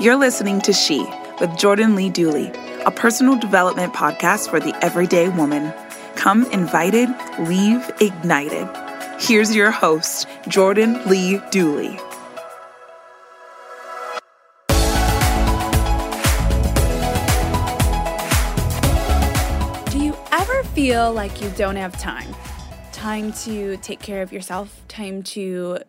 You're listening to She with Jordan Lee Dooley, a personal development podcast for the everyday woman. Come invited, leave ignited. Here's your host, Jordan Lee Dooley. Do you ever feel like you don't have time? Time to take care of yourself, time to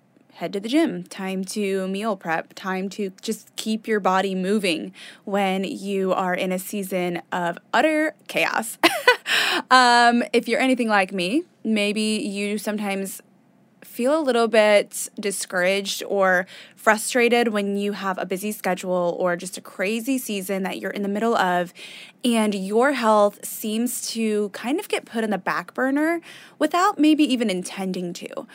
head to the gym, time to meal prep, time to just keep your body moving when you are in a season of utter chaos. um, if you're anything like me, maybe you sometimes feel a little bit discouraged or frustrated when you have a busy schedule or just a crazy season that you're in the middle of and your health seems to kind of get put on the back burner without maybe even intending to.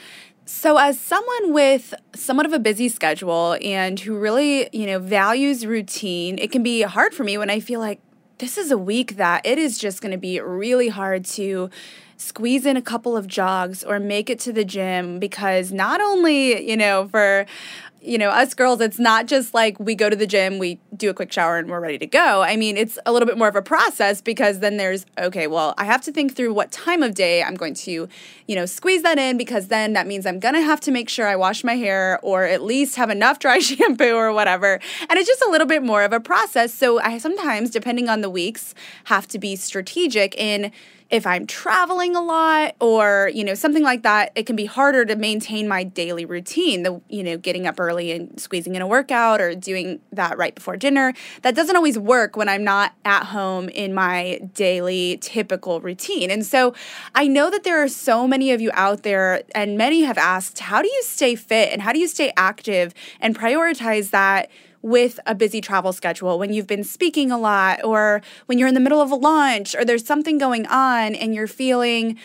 So, as someone with somewhat of a busy schedule and who really, you know, values routine, it can be hard for me when I feel like this is a week that it is just going to be really hard to squeeze in a couple of jogs or make it to the gym because not only, you know, for you know, us girls, it's not just like we go to the gym, we do a quick shower, and we're ready to go. I mean, it's a little bit more of a process because then there's, okay, well, I have to think through what time of day I'm going to, you know, squeeze that in because then that means I'm going to have to make sure I wash my hair or at least have enough dry shampoo or whatever. And it's just a little bit more of a process. So I sometimes, depending on the weeks, have to be strategic in if I'm traveling a lot or, you know, something like that, it can be harder to maintain my daily routine. The, you know, getting up early and squeezing in a workout or doing that right before dinner. That doesn't always work when I'm not at home in my daily typical routine. And so I know that there are so many of you out there, and many have asked, how do you stay fit and how do you stay active and prioritize that? With a busy travel schedule, when you've been speaking a lot, or when you're in the middle of a launch, or there's something going on and you're feeling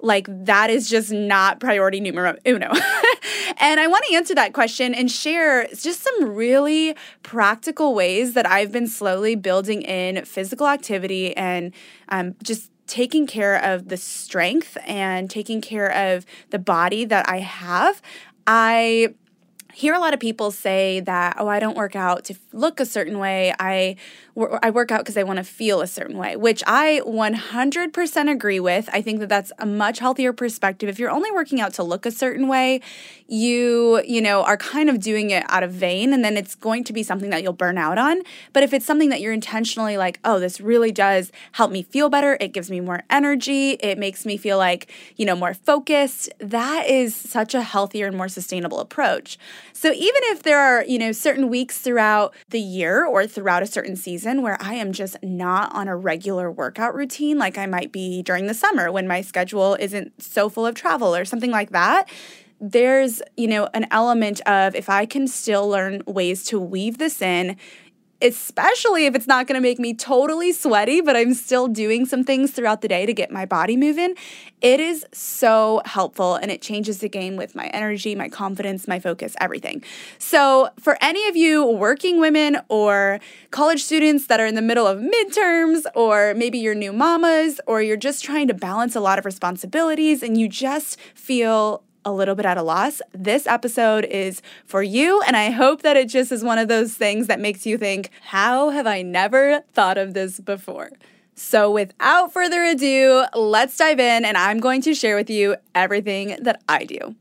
like that is just not priority numero uno. and I want to answer that question and share just some really practical ways that I've been slowly building in physical activity and um, just taking care of the strength and taking care of the body that I have. I hear a lot of people say that, oh, I don't work out to look a certain way. I, I work out because I want to feel a certain way, which I 100% agree with. I think that that's a much healthier perspective. If you're only working out to look a certain way, you, you know, are kind of doing it out of vain and then it's going to be something that you'll burn out on. But if it's something that you're intentionally like, oh, this really does help me feel better, it gives me more energy, it makes me feel like, you know, more focused, that is such a healthier and more sustainable approach. So even if there are, you know, certain weeks throughout the year or throughout a certain season where I am just not on a regular workout routine, like I might be during the summer when my schedule isn't so full of travel or something like that, there's, you know, an element of if I can still learn ways to weave this in especially if it's not going to make me totally sweaty, but I'm still doing some things throughout the day to get my body moving. It is so helpful and it changes the game with my energy, my confidence, my focus, everything. So, for any of you working women or college students that are in the middle of midterms, or maybe you're new mamas, or you're just trying to balance a lot of responsibilities and you just feel a little bit at a loss, this episode is for you. And I hope that it just is one of those things that makes you think, how have I never thought of this before? So, without further ado, let's dive in, and I'm going to share with you everything that I do.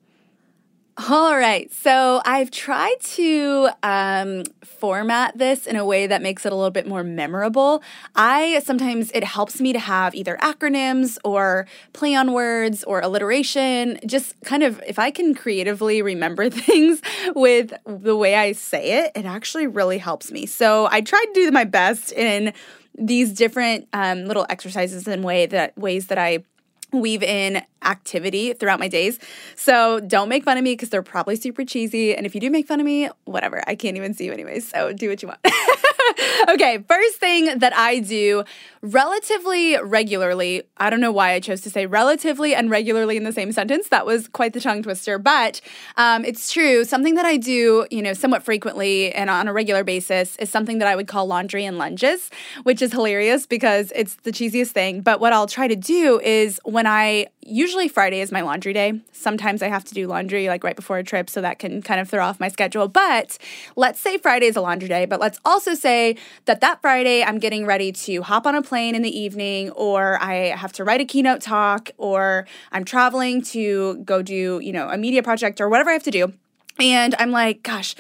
All right. So I've tried to um, format this in a way that makes it a little bit more memorable. I sometimes it helps me to have either acronyms or play on words or alliteration. Just kind of, if I can creatively remember things with the way I say it, it actually really helps me. So I tried to do my best in these different um, little exercises and way that ways that I weave in activity throughout my days. So don't make fun of me because they're probably super cheesy. And if you do make fun of me, whatever. I can't even see you anyways. So do what you want. okay, first thing that I do relatively regularly, I don't know why I chose to say relatively and regularly in the same sentence. That was quite the tongue twister, but um, it's true. Something that I do, you know, somewhat frequently and on a regular basis is something that I would call laundry and lunges, which is hilarious because it's the cheesiest thing. But what I'll try to do is when I usually Friday is my laundry day. Sometimes I have to do laundry like right before a trip, so that can kind of throw off my schedule. But let's say Friday is a laundry day, but let's also say that that Friday I'm getting ready to hop on a plane in the evening, or I have to write a keynote talk, or I'm traveling to go do, you know, a media project or whatever I have to do. And I'm like, gosh,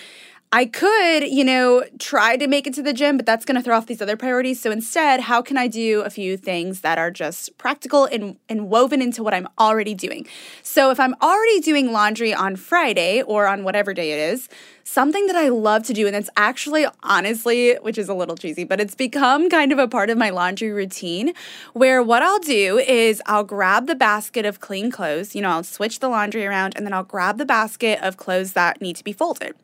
I could, you know, try to make it to the gym, but that's going to throw off these other priorities. So instead, how can I do a few things that are just practical and, and woven into what I'm already doing? So if I'm already doing laundry on Friday or on whatever day it is, something that I love to do, and it's actually honestly, which is a little cheesy, but it's become kind of a part of my laundry routine where what I'll do is I'll grab the basket of clean clothes, you know, I'll switch the laundry around and then I'll grab the basket of clothes that need to be folded.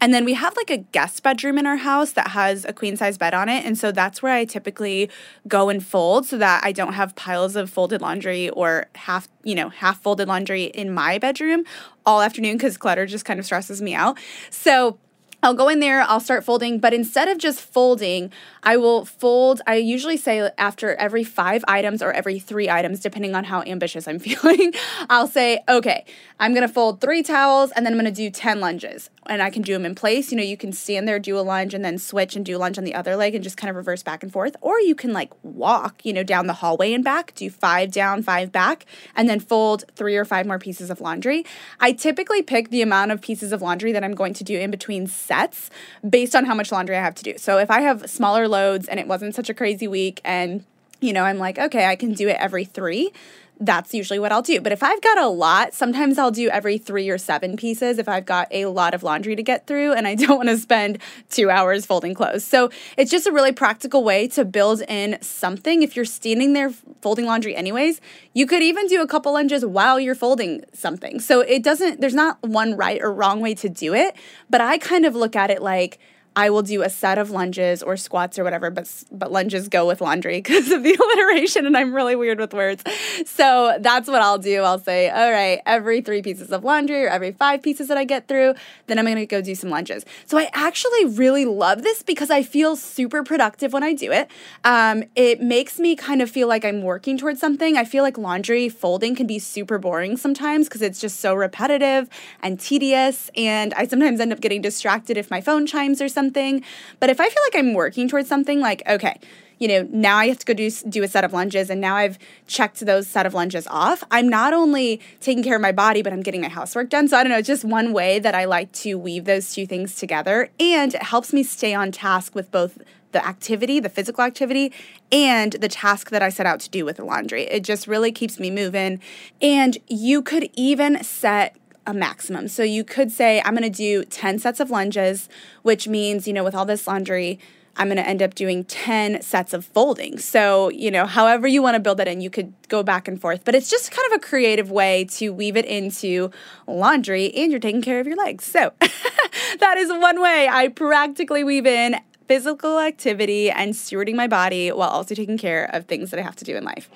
And then we have like a guest bedroom in our house that has a queen size bed on it. And so that's where I typically go and fold so that I don't have piles of folded laundry or half, you know, half folded laundry in my bedroom all afternoon because clutter just kind of stresses me out. So I'll go in there, I'll start folding, but instead of just folding, I will fold. I usually say after every five items or every three items, depending on how ambitious I'm feeling, I'll say, okay, I'm gonna fold three towels and then I'm gonna do 10 lunges. And I can do them in place. You know, you can stand there, do a lunge, and then switch and do a lunge on the other leg and just kind of reverse back and forth. Or you can like walk, you know, down the hallway and back, do five down, five back, and then fold three or five more pieces of laundry. I typically pick the amount of pieces of laundry that I'm going to do in between sets based on how much laundry I have to do. So if I have smaller loads and it wasn't such a crazy week and you know, I'm like, okay, I can do it every three that's usually what I'll do. But if I've got a lot, sometimes I'll do every three or seven pieces if I've got a lot of laundry to get through and I don't want to spend two hours folding clothes. So it's just a really practical way to build in something. If you're standing there folding laundry anyways, you could even do a couple lunges while you're folding something. So it doesn't, there's not one right or wrong way to do it, but I kind of look at it like, I will do a set of lunges or squats or whatever, but but lunges go with laundry because of the alliteration, and I'm really weird with words. So that's what I'll do. I'll say, all right, every three pieces of laundry or every five pieces that I get through, then I'm gonna go do some lunges. So I actually really love this because I feel super productive when I do it. Um, it makes me kind of feel like I'm working towards something. I feel like laundry folding can be super boring sometimes because it's just so repetitive and tedious, and I sometimes end up getting distracted if my phone chimes or something something. But if I feel like I'm working towards something, like, okay, you know, now I have to go do, do a set of lunges and now I've checked those set of lunges off. I'm not only taking care of my body, but I'm getting my housework done. So I don't know, just one way that I like to weave those two things together. And it helps me stay on task with both the activity, the physical activity, and the task that I set out to do with the laundry. It just really keeps me moving. And you could even set a maximum. So you could say, I'm going to do 10 sets of lunges, which means, you know, with all this laundry, I'm going to end up doing 10 sets of folding. So, you know, however you want to build that in, you could go back and forth. But it's just kind of a creative way to weave it into laundry and you're taking care of your legs. So, that is one way I practically weave in physical activity and stewarding my body while also taking care of things that I have to do in life.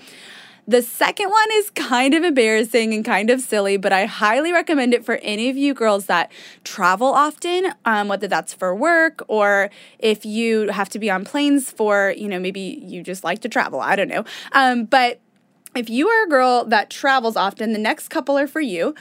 The second one is kind of embarrassing and kind of silly, but I highly recommend it for any of you girls that travel often, um, whether that's for work or if you have to be on planes for, you know, maybe you just like to travel. I don't know. Um, but if you are a girl that travels often, the next couple are for you.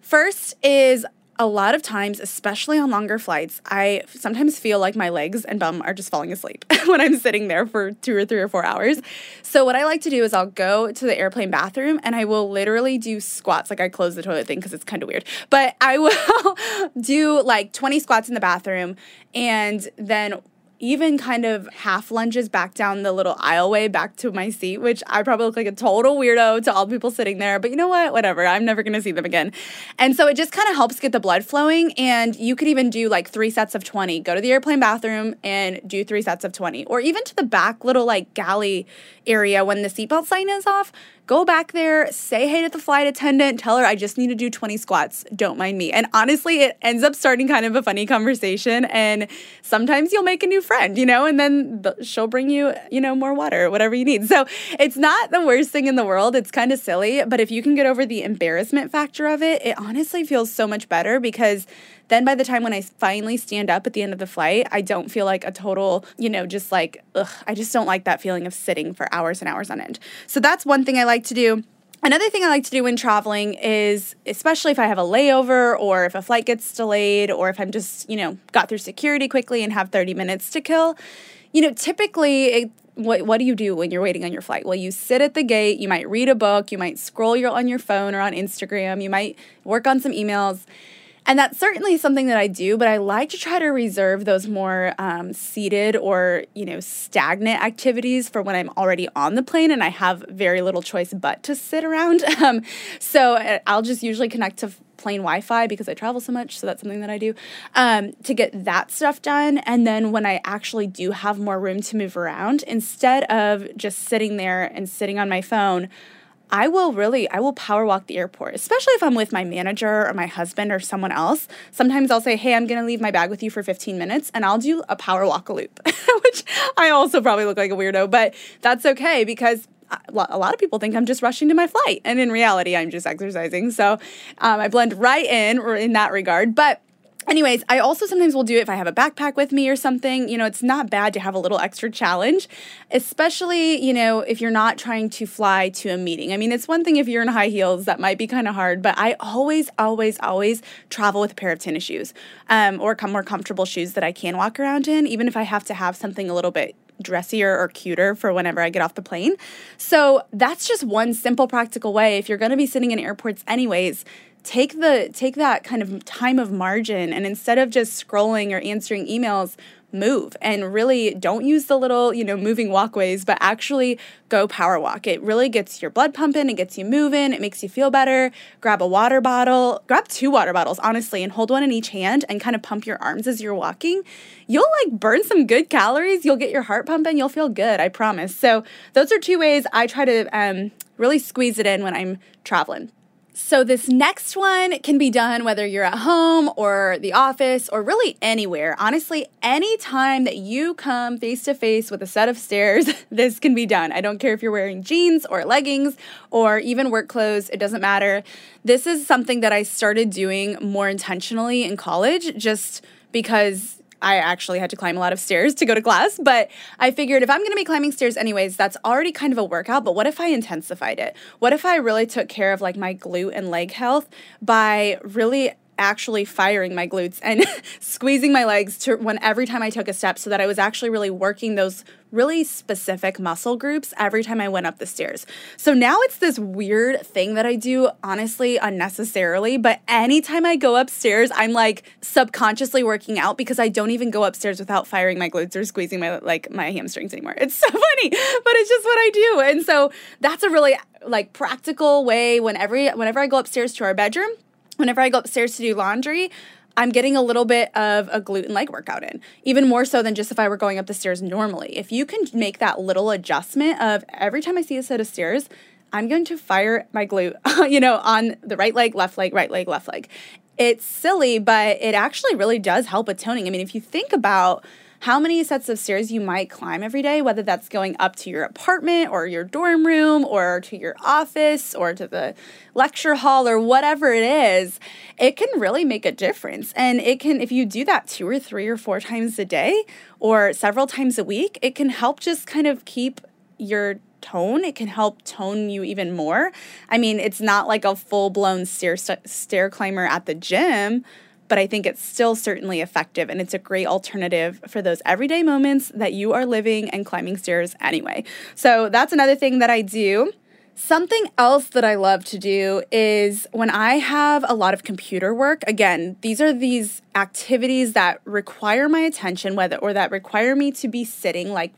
First is a lot of times, especially on longer flights, I sometimes feel like my legs and bum are just falling asleep when I'm sitting there for two or three or four hours. So, what I like to do is I'll go to the airplane bathroom and I will literally do squats. Like, I close the toilet thing because it's kind of weird, but I will do like 20 squats in the bathroom and then even kind of half lunges back down the little aisleway back to my seat, which I probably look like a total weirdo to all the people sitting there. But you know what? Whatever. I'm never going to see them again. And so it just kind of helps get the blood flowing. And you could even do like three sets of 20. Go to the airplane bathroom and do three sets of 20. Or even to the back little like galley area when the seatbelt sign is off go back there, say hey to the flight attendant, tell her I just need to do 20 squats. Don't mind me. And honestly, it ends up starting kind of a funny conversation. And sometimes you'll make a new friend, you know, and then she'll bring you, you know, more water, whatever you need. So it's not the worst thing in the world. It's kind of silly. But if you can get over the embarrassment factor of it, it honestly feels so much better because then by the time when I finally stand up at the end of the flight, I don't feel like a total, you know, just like, ugh, I just don't like that feeling of sitting for hours and hours on end. So that's one thing I like to do. Another thing I like to do when traveling is, especially if I have a layover or if a flight gets delayed or if I'm just, you know, got through security quickly and have 30 minutes to kill, you know, typically it, what, what do you do when you're waiting on your flight? Well, you sit at the gate, you might read a book, you might scroll your, on your phone or on Instagram, you might work on some emails. And that's certainly something that I do, but I like to try to reserve those more um, seated or, you know, stagnant activities for when I'm already on the plane and I have very little choice but to sit around. Um, so uh, I'll just usually connect to plane Wi-Fi because I travel so much, so that's something that I do um, to get that stuff done. And then when I actually do have more room to move around, instead of just sitting there and sitting on my phone, I will really, I will power walk the airport, especially if I'm with my manager or my husband or someone else. Sometimes I'll say, hey, I'm going to leave my bag with you for 15 minutes and I'll do a power walk loop, which I also probably look like a weirdo, but that's okay because a lot of people think I'm just rushing to my flight. And in reality, I'm just exercising. So um, I blend right in in that regard. But Anyways, I also sometimes will do it if I have a backpack with me or something. You know, it's not bad to have a little extra challenge, especially, you know, if you're not trying to fly to a meeting. I mean, it's one thing if you're in high heels, that might be kind of hard, but I always, always, always travel with a pair of tennis shoes um, or more comfortable shoes that I can walk around in, even if I have to have something a little bit dressier or cuter for whenever I get off the plane. So that's just one simple practical way. If you're going to be sitting in airports anyways, take the take that kind of time of margin and instead of just scrolling or answering emails move and really don't use the little you know moving walkways but actually go power walk. It really gets your blood pumping it gets you moving it makes you feel better. Grab a water bottle grab two water bottles honestly and hold one in each hand and kind of pump your arms as you're walking. You'll like burn some good calories you'll get your heart pumping you'll feel good i promise. So those are two ways i try to um, really squeeze it in when i'm traveling so, this next one can be done whether you're at home or the office or really anywhere. Honestly, anytime that you come face to face with a set of stairs, this can be done. I don't care if you're wearing jeans or leggings or even work clothes, it doesn't matter. This is something that I started doing more intentionally in college just because I actually had to climb a lot of stairs to go to class, but I figured if I'm going to be climbing stairs anyways, that's already kind of a workout, but what if I intensified it? What if I really took care of like my glute and leg health by really actually firing my glutes and squeezing my legs to when every time I took a step so that I was actually really working those really specific muscle groups every time I went up the stairs. So now it's this weird thing that I do honestly unnecessarily, but anytime I go upstairs, I'm like subconsciously working out because I don't even go upstairs without firing my glutes or squeezing my like my hamstrings anymore. It's so funny, but it's just what I do. And so that's a really like practical way whenever whenever I go upstairs to our bedroom whenever I go upstairs to do laundry, I'm getting a little bit of a glute and leg workout in, even more so than just if I were going up the stairs normally. If you can make that little adjustment of every time I see a set of stairs, I'm going to fire my glute, you know, on the right leg, left leg, right leg, left leg. It's silly, but it actually really does help with toning. I mean, if you think about how many sets of stairs you might climb every day, whether that's going up to your apartment or your dorm room or to your office or to the lecture hall or whatever it is, it can really make a difference. And it can, if you do that two or three or four times a day or several times a week, it can help just kind of keep your tone. It can help tone you even more. I mean, it's not like a full blown stair, stair climber at the gym but I think it's still certainly effective and it's a great alternative for those everyday moments that you are living and climbing stairs anyway. So that's another thing that I do. Something else that I love to do is when I have a lot of computer work, again, these are these activities that require my attention whether or that require me to be sitting like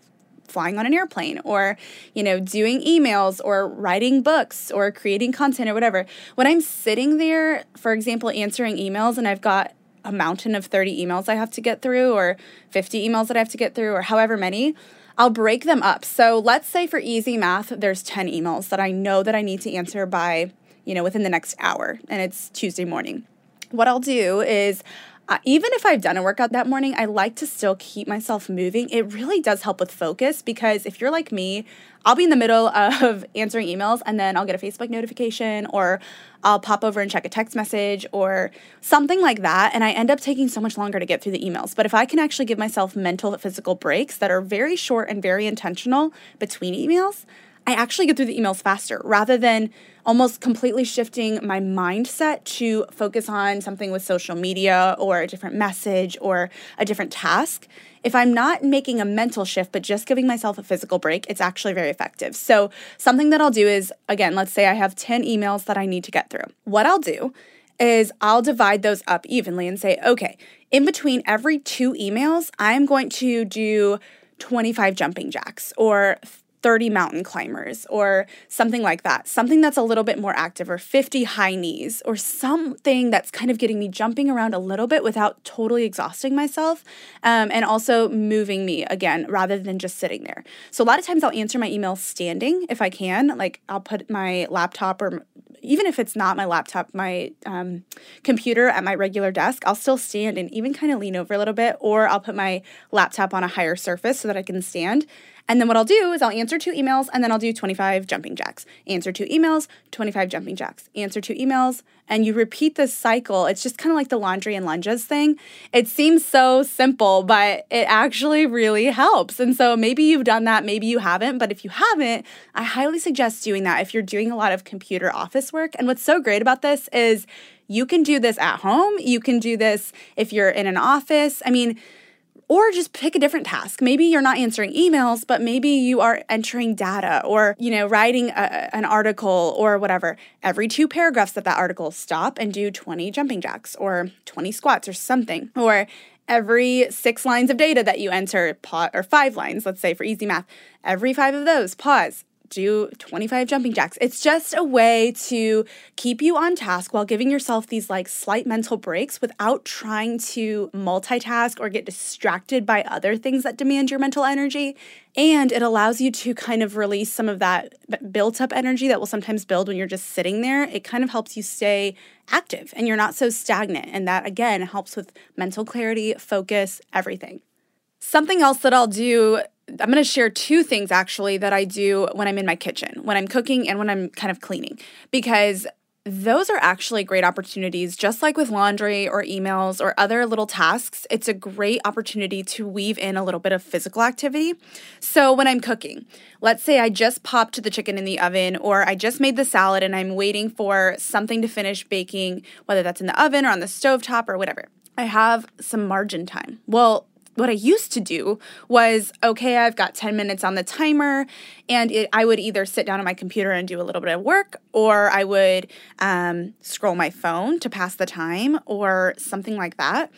flying on an airplane or you know doing emails or writing books or creating content or whatever when i'm sitting there for example answering emails and i've got a mountain of 30 emails i have to get through or 50 emails that i have to get through or however many I'll break them up. So let's say for easy math, there's 10 emails that I know that I need to answer by, you know, within the next hour, and it's Tuesday morning. What I'll do is even if I've done a workout that morning, I like to still keep myself moving. It really does help with focus because if you're like me, I'll be in the middle of answering emails and then I'll get a Facebook notification or I'll pop over and check a text message or something like that. And I end up taking so much longer to get through the emails. But if I can actually give myself mental physical breaks that are very short and very intentional between emails, I actually get through the emails faster rather than almost completely shifting my mindset to focus on something with social media or a different message or a different task. If I'm not making a mental shift, but just giving myself a physical break, it's actually very effective. So, something that I'll do is again, let's say I have 10 emails that I need to get through. What I'll do is I'll divide those up evenly and say, okay, in between every two emails, I'm going to do 25 jumping jacks or 30 mountain climbers or something like that. Something that's a little bit more active or 50 high knees or something that's kind of getting me jumping around a little bit without totally exhausting myself um, and also moving me again rather than just sitting there. So a lot of times I'll answer my email standing if I can. Like I'll put my laptop or even if it's not my laptop, my um, computer at my regular desk, I'll still stand and even kind of lean over a little bit, or I'll put my laptop on a higher surface so that I can stand. And then what I'll do is I'll answer two emails and then I'll do 25 jumping jacks. Answer two emails, 25 jumping jacks. Answer two emails, and you repeat this cycle. It's just kind of like the laundry and lunges thing. It seems so simple, but it actually really helps. And so maybe you've done that, maybe you haven't, but if you haven't, I highly suggest doing that if you're doing a lot of computer office work. And what's so great about this is you can do this at home, you can do this if you're in an office. I mean, or just pick a different task. Maybe you're not answering emails, but maybe you are entering data or, you know, writing a, an article or whatever. Every two paragraphs of that article, stop and do 20 jumping jacks or 20 squats or something. Or every six lines of data that you enter, or five lines, let's say for easy math, every five of those, pause, do 25 jumping jacks. It's just a way to keep you on task while giving yourself these like slight mental breaks without trying to multitask or get distracted by other things that demand your mental energy. And it allows you to kind of release some of that built up energy that will sometimes build when you're just sitting there. It kind of helps you stay active and you're not so stagnant. And that again helps with mental clarity, focus, everything. Something else that I'll do I'm going to share two things actually that I do when I'm in my kitchen, when I'm cooking and when I'm kind of cleaning, because those are actually great opportunities, just like with laundry or emails or other little tasks. It's a great opportunity to weave in a little bit of physical activity. So, when I'm cooking, let's say I just popped the chicken in the oven or I just made the salad and I'm waiting for something to finish baking, whether that's in the oven or on the stove top or whatever. I have some margin time. Well, what I used to do was okay, I've got 10 minutes on the timer, and it, I would either sit down on my computer and do a little bit of work, or I would um, scroll my phone to pass the time, or something like that.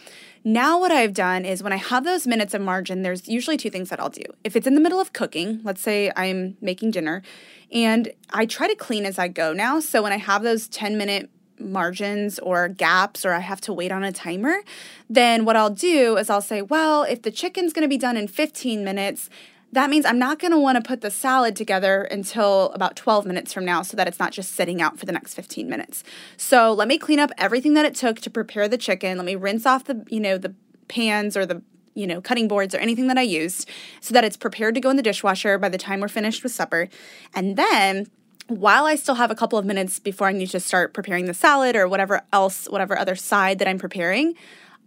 Now, what I've done is when I have those minutes of margin, there's usually two things that I'll do. If it's in the middle of cooking, let's say I'm making dinner, and I try to clean as I go now. So when I have those 10 minute margins or gaps or I have to wait on a timer, then what I'll do is I'll say, well, if the chicken's going to be done in 15 minutes, that means I'm not going to want to put the salad together until about 12 minutes from now so that it's not just sitting out for the next 15 minutes. So, let me clean up everything that it took to prepare the chicken. Let me rinse off the, you know, the pans or the you know, cutting boards or anything that I used so that it's prepared to go in the dishwasher by the time we're finished with supper. And then while I still have a couple of minutes before I need to start preparing the salad or whatever else, whatever other side that I'm preparing,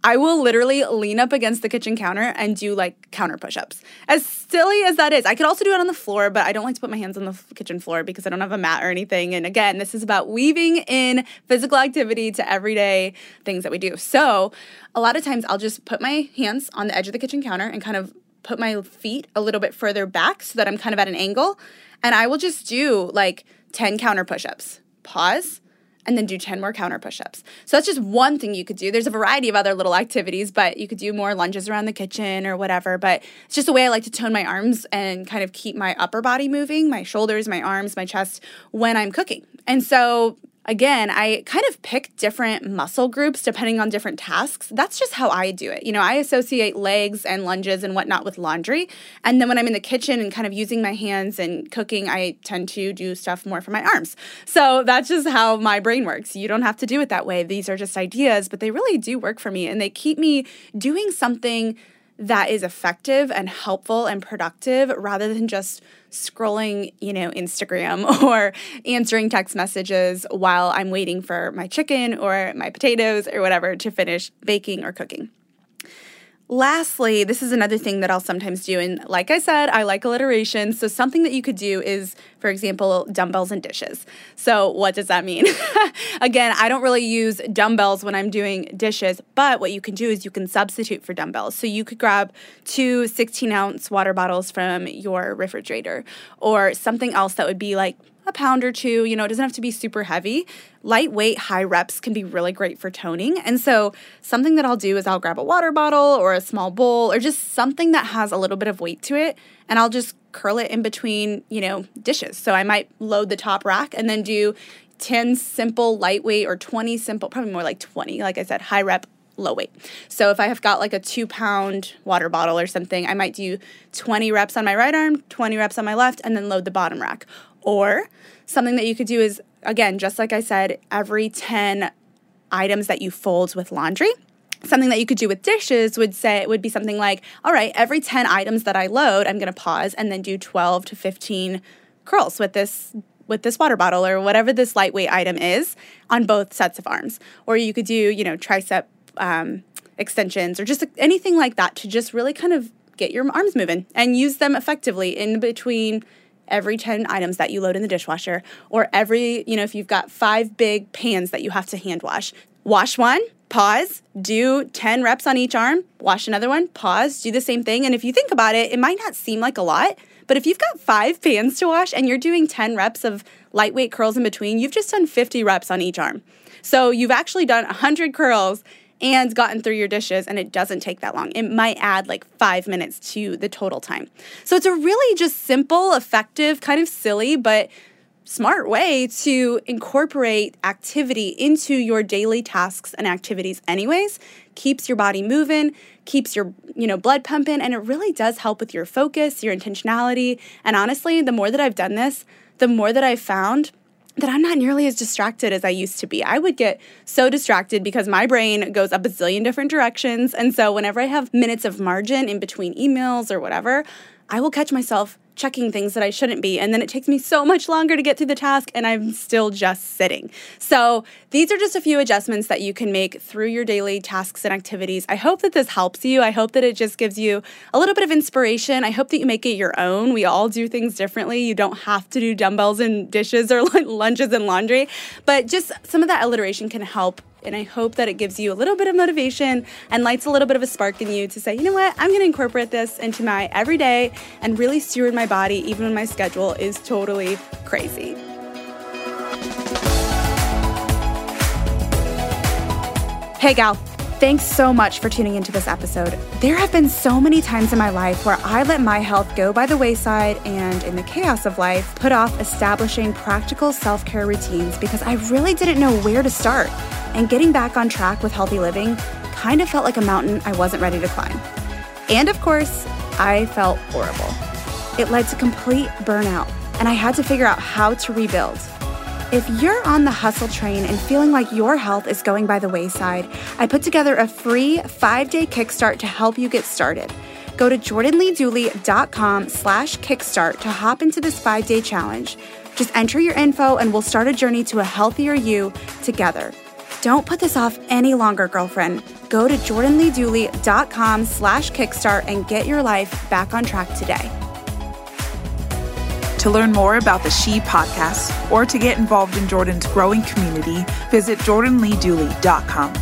I will literally lean up against the kitchen counter and do like counter push ups. As silly as that is, I could also do it on the floor, but I don't like to put my hands on the kitchen floor because I don't have a mat or anything. And again, this is about weaving in physical activity to everyday things that we do. So a lot of times I'll just put my hands on the edge of the kitchen counter and kind of put my feet a little bit further back so that I'm kind of at an angle. And I will just do like 10 counter push ups. Pause and then do 10 more counter push-ups. So that's just one thing you could do. There's a variety of other little activities, but you could do more lunges around the kitchen or whatever, but it's just a way I like to tone my arms and kind of keep my upper body moving, my shoulders, my arms, my chest when I'm cooking. And so again, I kind of pick different muscle groups depending on different tasks. That's just how I do it. You know, I associate legs and lunges and whatnot with laundry. And then when I'm in the kitchen and kind of using my hands and cooking, I tend to do stuff more for my arms. So that's just how my brain works. You don't have to do it that way. These are just ideas, but they really do work for me and they keep me doing something that is effective and helpful and productive rather than just scrolling, you know, Instagram or answering text messages while I'm waiting for my chicken or my potatoes or whatever to finish baking or cooking. Lastly, this is another thing that I'll sometimes do. And like I said, I like alliteration. So, something that you could do is, for example, dumbbells and dishes. So, what does that mean? Again, I don't really use dumbbells when I'm doing dishes, but what you can do is you can substitute for dumbbells. So, you could grab two 16 ounce water bottles from your refrigerator or something else that would be like a pound or two. You know, it doesn't have to be super heavy. Lightweight, high reps can be really great for toning. And so, something that I'll do is I'll grab a water bottle or a small bowl or just something that has a little bit of weight to it, and I'll just curl it in between, you know, dishes. So, I might load the top rack and then do 10 simple lightweight or 20 simple, probably more like 20, like I said, high rep, low weight. So if I have got like a two pound water bottle or something, I might do 20 reps on my right arm, 20 reps on my left, and then load the bottom rack. Or something that you could do is, again, just like I said, every 10 items that you fold with laundry. Something that you could do with dishes would say it would be something like, all right, every 10 items that I load, I'm going to pause and then do 12 to 15 curls with this with this water bottle or whatever this lightweight item is on both sets of arms. Or you could do, you know, tricep um, extensions or just anything like that to just really kind of get your arms moving and use them effectively in between every 10 items that you load in the dishwasher or every, you know, if you've got five big pans that you have to hand wash, wash one, pause, do 10 reps on each arm, wash another one, pause, do the same thing. And if you think about it, it might not seem like a lot, but if you've got five pans to wash and you're doing 10 reps of lightweight curls in between, you've just done 50 reps on each arm. So you've actually done 100 curls and gotten through your dishes, and it doesn't take that long. It might add like five minutes to the total time. So it's a really just simple, effective, kind of silly, but smart way to incorporate activity into your daily tasks and activities anyways keeps your body moving keeps your you know blood pumping and it really does help with your focus your intentionality and honestly the more that i've done this the more that i've found that I'm not nearly as distracted as I used to be. I would get so distracted because my brain goes up a zillion different directions. And so, whenever I have minutes of margin in between emails or whatever, I will catch myself checking things that I shouldn't be. And then it takes me so much longer to get through the task, and I'm still just sitting. So, these are just a few adjustments that you can make through your daily tasks and activities. I hope that this helps you. I hope that it just gives you a little bit of inspiration. I hope that you make it your own. We all do things differently. You don't have to do dumbbells and dishes or lunches and laundry, but just some of that alliteration can help and I hope that it gives you a little bit of motivation and lights a little bit of a spark in you to say, you know what, I'm to incorporate this into my everyday and really steward my body even when my schedule is totally crazy. Hey, gal. Thanks so much for tuning into this episode. There have been so many times in my life where I let my health go by the wayside and, in the chaos of life, put off establishing practical self care routines because I really didn't know where to start and getting back on track with healthy living kind of felt like a mountain I wasn't ready to climb. And of course, I felt horrible. It led to complete burnout, and I had to figure out how to rebuild. If you're on the hustle train and feeling like your health is going by the wayside, I put together a free five-day kickstart to help you get started. Go to jordanleedooley.com slash kickstart to hop into this five-day challenge. Just enter your info and we'll start a journey to a healthier you together. Don't put this off any longer, girlfriend. Go to jordanleedooley.com slash kickstart and get your life back on track today. To learn more about the She podcast or to get involved in Jordan's growing community, visit jordanleedooley.com.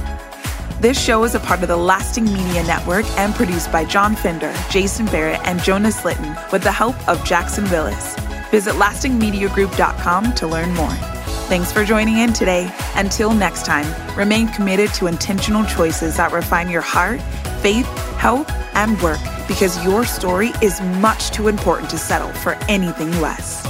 This show is a part of the Lasting Media Network and produced by John Finder, Jason Barrett, and Jonas Litton with the help of Jackson Willis. Visit lastingmediagroup.com to learn more. Thanks for joining in today. Until next time, remain committed to intentional choices that refine your heart, faith, health, and work because your story is much too important to settle for anything less.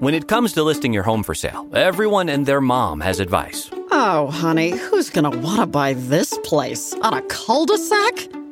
When it comes to listing your home for sale, everyone and their mom has advice. Oh, honey, who's gonna wanna buy this place? On a cul de sac?